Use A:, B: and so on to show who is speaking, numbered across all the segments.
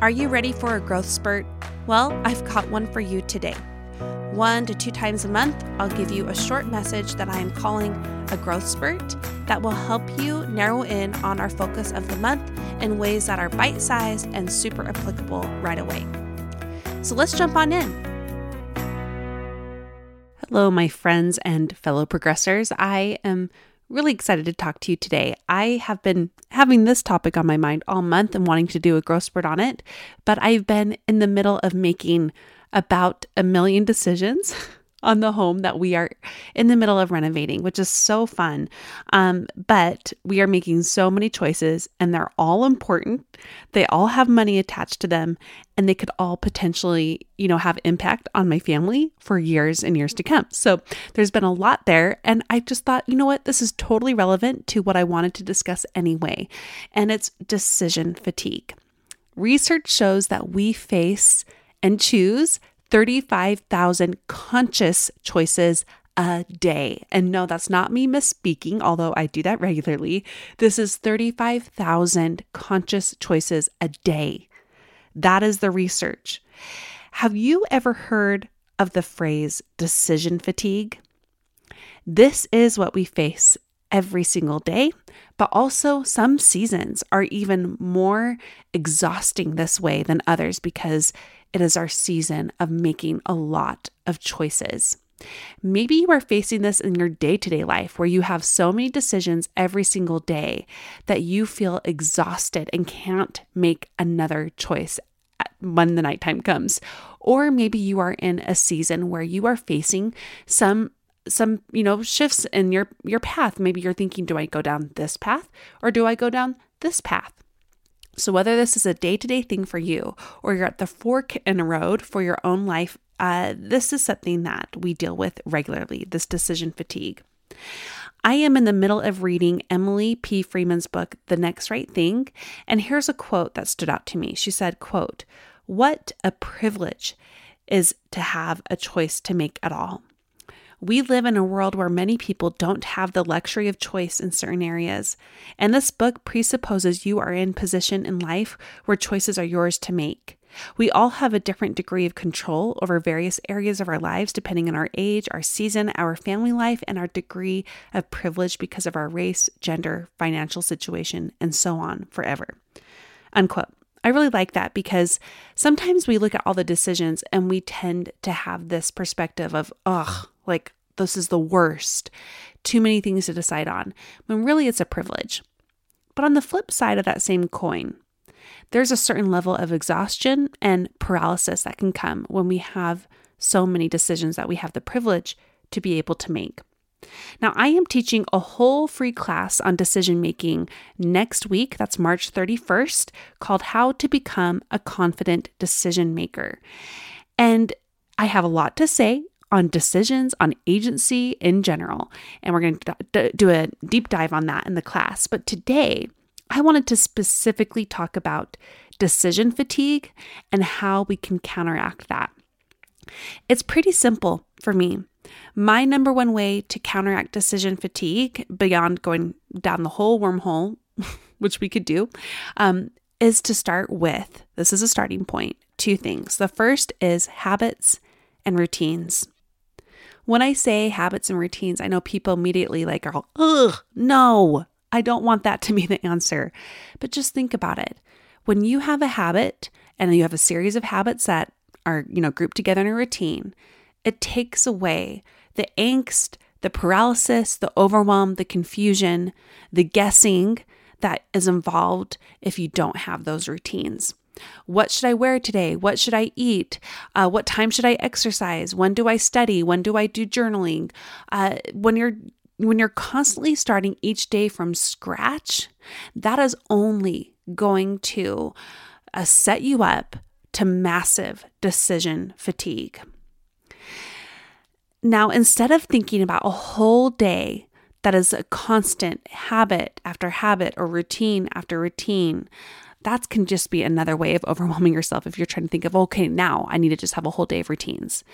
A: Are you ready for a growth spurt? Well, I've got one for you today. One to two times a month, I'll give you a short message that I am calling a growth spurt that will help you narrow in on our focus of the month in ways that are bite sized and super applicable right away. So let's jump on in.
B: Hello, my friends and fellow progressors. I am really excited to talk to you today. I have been having this topic on my mind all month and wanting to do a growth spurt on it, but I've been in the middle of making about a million decisions on the home that we are in the middle of renovating, which is so fun. Um, but we are making so many choices and they're all important. They all have money attached to them and they could all potentially, you know, have impact on my family for years and years to come. So there's been a lot there. And I just thought, you know what, this is totally relevant to what I wanted to discuss anyway. And it's decision fatigue. Research shows that we face and choose 35,000 conscious choices a day. And no, that's not me misspeaking, although I do that regularly. This is 35,000 conscious choices a day. That is the research. Have you ever heard of the phrase decision fatigue? This is what we face every single day, but also some seasons are even more exhausting this way than others because it is our season of making a lot of choices. Maybe you are facing this in your day to day life where you have so many decisions every single day that you feel exhausted and can't make another choice when the nighttime comes. Or maybe you are in a season where you are facing some some you know shifts in your your path maybe you're thinking do i go down this path or do i go down this path so, whether this is a day to day thing for you or you're at the fork in a road for your own life, uh, this is something that we deal with regularly this decision fatigue. I am in the middle of reading Emily P. Freeman's book, The Next Right Thing, and here's a quote that stood out to me. She said, quote, What a privilege is to have a choice to make at all. We live in a world where many people don't have the luxury of choice in certain areas. And this book presupposes you are in position in life where choices are yours to make. We all have a different degree of control over various areas of our lives depending on our age, our season, our family life, and our degree of privilege because of our race, gender, financial situation, and so on forever. Unquote. I really like that because sometimes we look at all the decisions and we tend to have this perspective of, ugh, like this is the worst, too many things to decide on, when really it's a privilege. But on the flip side of that same coin, there's a certain level of exhaustion and paralysis that can come when we have so many decisions that we have the privilege to be able to make. Now, I am teaching a whole free class on decision making next week. That's March 31st, called How to Become a Confident Decision Maker. And I have a lot to say on decisions, on agency in general. And we're going to do a deep dive on that in the class. But today, I wanted to specifically talk about decision fatigue and how we can counteract that. It's pretty simple for me. My number one way to counteract decision fatigue, beyond going down the whole wormhole, which we could do, um, is to start with this is a starting point two things. The first is habits and routines. When I say habits and routines, I know people immediately like are, ugh, no, I don't want that to be the answer. But just think about it. When you have a habit and you have a series of habits that are, you know, grouped together in a routine, it takes away the angst, the paralysis, the overwhelm, the confusion, the guessing that is involved if you don't have those routines. What should I wear today? What should I eat? Uh, what time should I exercise? When do I study? When do I do journaling? Uh, when you're when you're constantly starting each day from scratch, that is only going to uh, set you up to massive decision fatigue. Now, instead of thinking about a whole day that is a constant habit after habit or routine after routine, that can just be another way of overwhelming yourself if you're trying to think of, okay, now I need to just have a whole day of routines.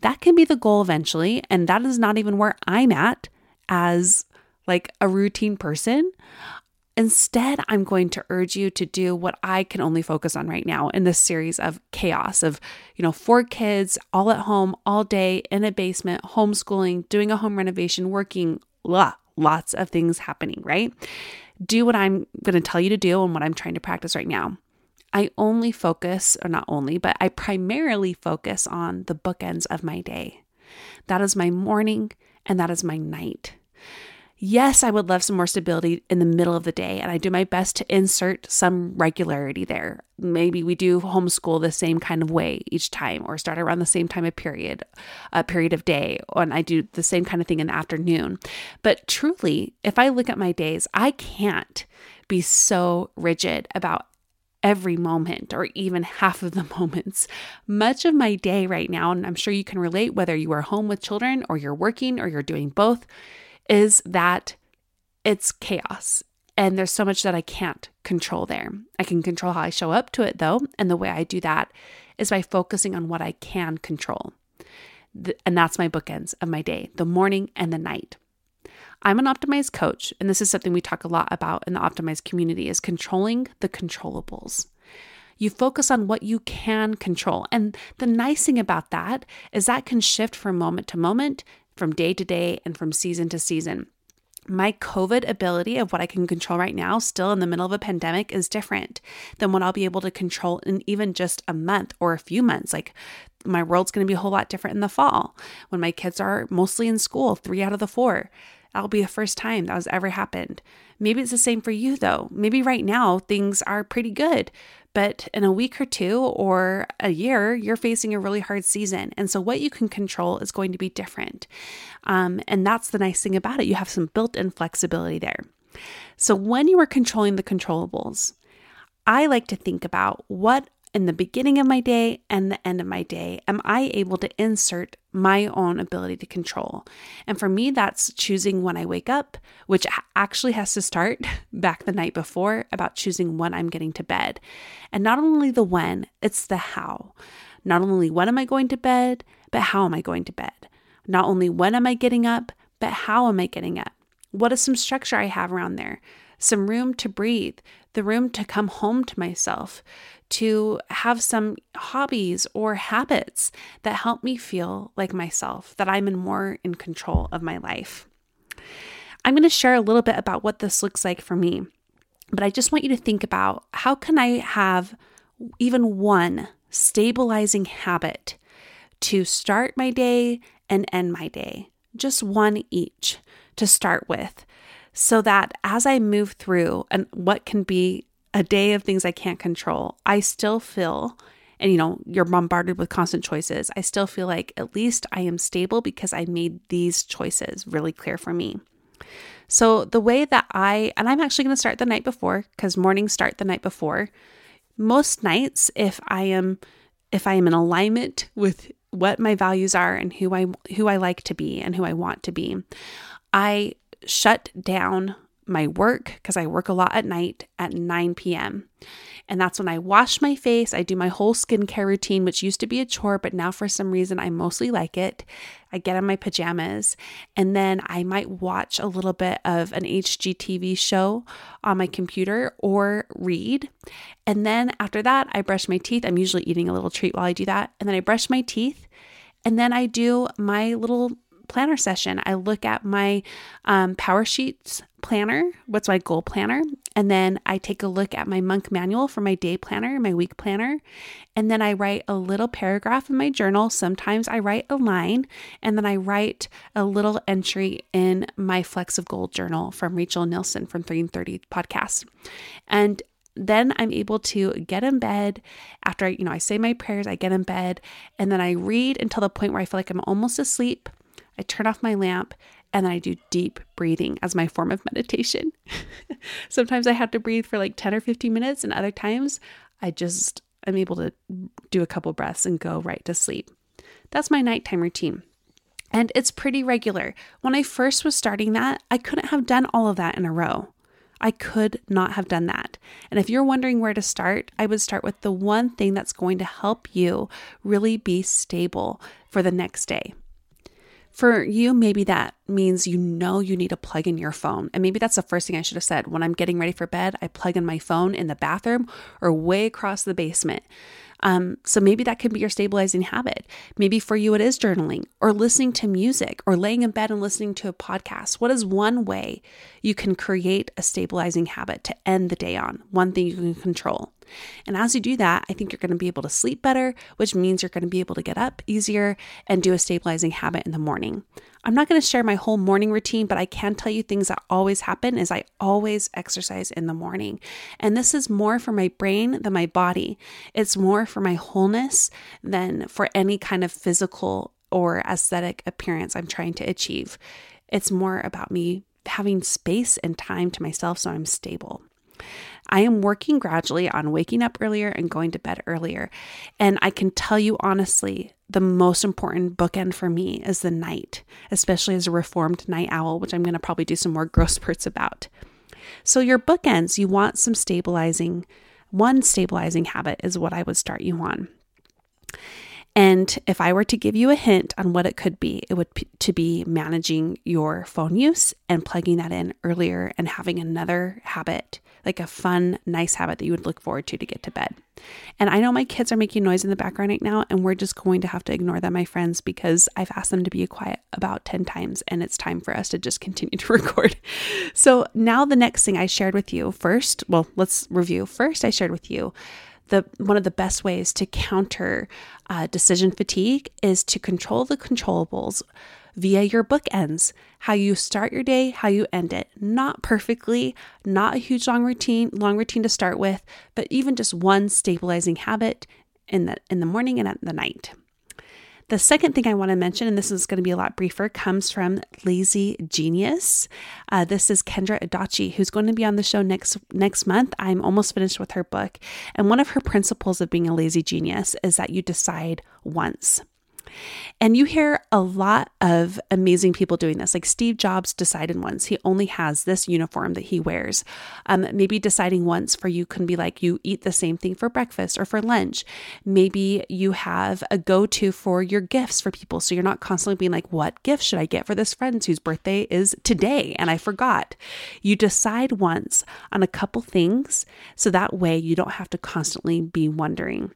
B: That can be the goal eventually. And that is not even where I'm at as like a routine person. Instead, I'm going to urge you to do what I can only focus on right now in this series of chaos of, you know, four kids all at home all day in a basement, homeschooling, doing a home renovation, working, blah, lots of things happening, right? Do what I'm going to tell you to do and what I'm trying to practice right now. I only focus, or not only, but I primarily focus on the bookends of my day. That is my morning and that is my night. Yes, I would love some more stability in the middle of the day, and I do my best to insert some regularity there. Maybe we do homeschool the same kind of way each time, or start around the same time of period, a period of day, and I do the same kind of thing in the afternoon. But truly, if I look at my days, I can't be so rigid about every moment or even half of the moments. Much of my day right now, and I'm sure you can relate whether you are home with children or you're working or you're doing both is that it's chaos. And there's so much that I can't control there. I can control how I show up to it though. And the way I do that is by focusing on what I can control. And that's my bookends of my day, the morning and the night. I'm an optimized coach, and this is something we talk a lot about in the optimized community is controlling the controllables. You focus on what you can control. And the nice thing about that is that can shift from moment to moment from day to day and from season to season. My COVID ability of what I can control right now, still in the middle of a pandemic, is different than what I'll be able to control in even just a month or a few months. Like my world's going to be a whole lot different in the fall when my kids are mostly in school, three out of the four. That'll be the first time that has ever happened. Maybe it's the same for you though. Maybe right now things are pretty good, but in a week or two or a year, you're facing a really hard season. And so, what you can control is going to be different. Um, and that's the nice thing about it. You have some built in flexibility there. So, when you are controlling the controllables, I like to think about what in the beginning of my day and the end of my day am I able to insert my own ability to control? And for me, that's choosing when I wake up, which actually has to start back the night before about choosing when I'm getting to bed. And not only the when, it's the how. Not only when am I going to bed, but how am I going to bed? Not only when am I getting up, but how am I getting up? What is some structure I have around there? Some room to breathe, the room to come home to myself, to have some hobbies or habits that help me feel like myself, that I'm in more in control of my life. I'm going to share a little bit about what this looks like for me, but I just want you to think about how can I have even one stabilizing habit to start my day and end my day, just one each to start with, so that as I move through and what can be a day of things I can't control, I still feel, and you know, you're bombarded with constant choices. I still feel like at least I am stable because I made these choices really clear for me. So, the way that I, and I'm actually going to start the night before because mornings start the night before. Most nights, if I am, if I am in alignment with what my values are and who I who I like to be and who I want to be, I shut down my work because I work a lot at night at 9 p.m. And that's when I wash my face. I do my whole skincare routine, which used to be a chore, but now for some reason I mostly like it. I get in my pajamas and then I might watch a little bit of an HGTV show on my computer or read. And then after that, I brush my teeth. I'm usually eating a little treat while I do that. And then I brush my teeth and then I do my little planner session. I look at my um, Power Sheets planner, what's my goal planner, and then I take a look at my monk manual for my day planner, my week planner, and then I write a little paragraph in my journal. Sometimes I write a line, and then I write a little entry in my Flecks of Gold journal from Rachel Nielsen from 330 podcast. And then I'm able to get in bed after you know, I say my prayers, I get in bed, and then I read until the point where I feel like I'm almost asleep. I turn off my lamp and then I do deep breathing as my form of meditation. Sometimes I have to breathe for like 10 or 15 minutes, and other times I just am able to do a couple breaths and go right to sleep. That's my nighttime routine. And it's pretty regular. When I first was starting that, I couldn't have done all of that in a row. I could not have done that. And if you're wondering where to start, I would start with the one thing that's going to help you really be stable for the next day. For you, maybe that means you know you need to plug in your phone. And maybe that's the first thing I should have said. When I'm getting ready for bed, I plug in my phone in the bathroom or way across the basement. Um, so maybe that could be your stabilizing habit. Maybe for you, it is journaling or listening to music or laying in bed and listening to a podcast. What is one way you can create a stabilizing habit to end the day on? One thing you can control. And as you do that, I think you're going to be able to sleep better, which means you're going to be able to get up easier and do a stabilizing habit in the morning. I'm not going to share my whole morning routine, but I can tell you things that always happen is I always exercise in the morning. And this is more for my brain than my body. It's more for my wholeness than for any kind of physical or aesthetic appearance I'm trying to achieve. It's more about me having space and time to myself so I'm stable. I am working gradually on waking up earlier and going to bed earlier. And I can tell you honestly, the most important bookend for me is the night, especially as a reformed night owl, which I'm going to probably do some more growth spurts about. So, your bookends, you want some stabilizing, one stabilizing habit is what I would start you on. And if I were to give you a hint on what it could be, it would p- to be managing your phone use and plugging that in earlier and having another habit, like a fun, nice habit that you would look forward to to get to bed. And I know my kids are making noise in the background right now, and we're just going to have to ignore them, my friends, because I've asked them to be quiet about 10 times, and it's time for us to just continue to record. So now the next thing I shared with you first, well, let's review. First, I shared with you the one of the best ways to counter uh, decision fatigue is to control the controllables via your bookends how you start your day how you end it not perfectly not a huge long routine long routine to start with but even just one stabilizing habit in the in the morning and at the night the second thing I want to mention, and this is going to be a lot briefer, comes from Lazy Genius. Uh, this is Kendra Adachi, who's going to be on the show next next month. I'm almost finished with her book, and one of her principles of being a lazy genius is that you decide once. And you hear a lot of amazing people doing this. Like Steve Jobs decided once he only has this uniform that he wears. Um, maybe deciding once for you can be like you eat the same thing for breakfast or for lunch. Maybe you have a go to for your gifts for people. So you're not constantly being like, what gift should I get for this friend whose birthday is today? And I forgot. You decide once on a couple things so that way you don't have to constantly be wondering.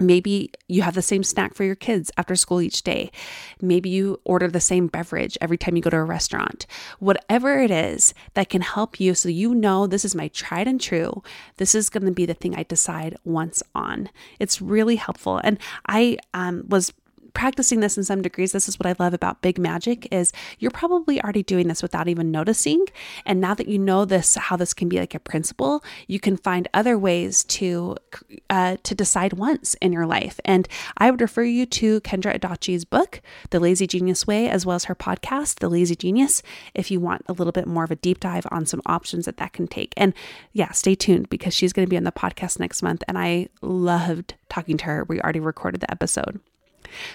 B: Maybe you have the same snack for your kids after school each day. Maybe you order the same beverage every time you go to a restaurant. Whatever it is that can help you so you know this is my tried and true. This is going to be the thing I decide once on. It's really helpful. And I um, was practicing this in some degrees this is what i love about big magic is you're probably already doing this without even noticing. And now that you know this how this can be like a principle you can find other ways to uh, to decide once in your life. And i would refer you to kendra adachi's book the lazy genius way as well as her podcast the lazy genius if you want a little bit more of a deep dive on some options that that can take. And yeah stay tuned because she's going to be on the podcast next month and i loved talking to her. We already recorded the episode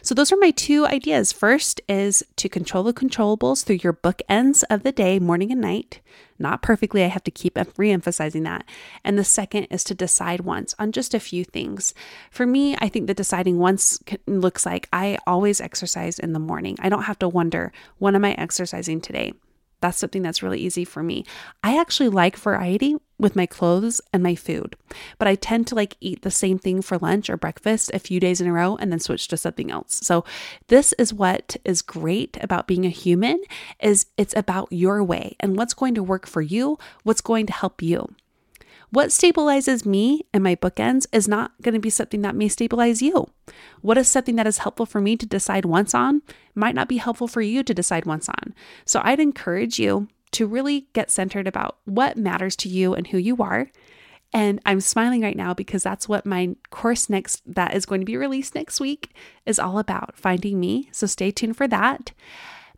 B: so, those are my two ideas. First is to control the controllables through your bookends of the day, morning and night. Not perfectly, I have to keep re emphasizing that. And the second is to decide once on just a few things. For me, I think that deciding once looks like I always exercise in the morning. I don't have to wonder, when am I exercising today? That's something that's really easy for me. I actually like variety with my clothes and my food, but I tend to like eat the same thing for lunch or breakfast a few days in a row and then switch to something else. So this is what is great about being a human is it's about your way and what's going to work for you, what's going to help you. What stabilizes me and my bookends is not going to be something that may stabilize you. What is something that is helpful for me to decide once on might not be helpful for you to decide once on. So I'd encourage you to really get centered about what matters to you and who you are. And I'm smiling right now because that's what my course next that is going to be released next week is all about finding me. So stay tuned for that.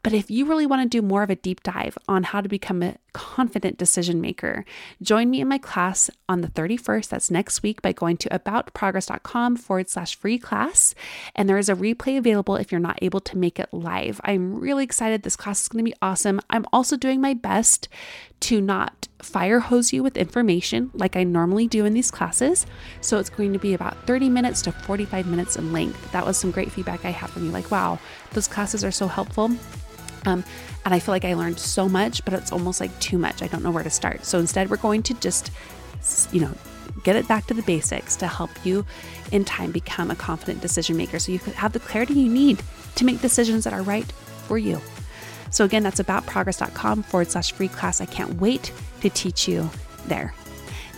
B: But if you really want to do more of a deep dive on how to become a confident decision maker, join me in my class on the 31st. That's next week by going to aboutprogress.com forward slash free class. And there is a replay available if you're not able to make it live. I'm really excited. This class is going to be awesome. I'm also doing my best to not fire hose you with information like I normally do in these classes. So it's going to be about 30 minutes to 45 minutes in length. That was some great feedback I had from you like, wow, those classes are so helpful. Um, and I feel like I learned so much, but it's almost like too much. I don't know where to start. So instead, we're going to just, you know, get it back to the basics to help you in time become a confident decision maker so you can have the clarity you need to make decisions that are right for you. So again, that's aboutprogress.com forward slash free class. I can't wait to teach you there.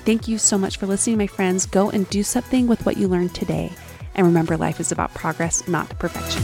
B: Thank you so much for listening, my friends. Go and do something with what you learned today. And remember, life is about progress, not perfection.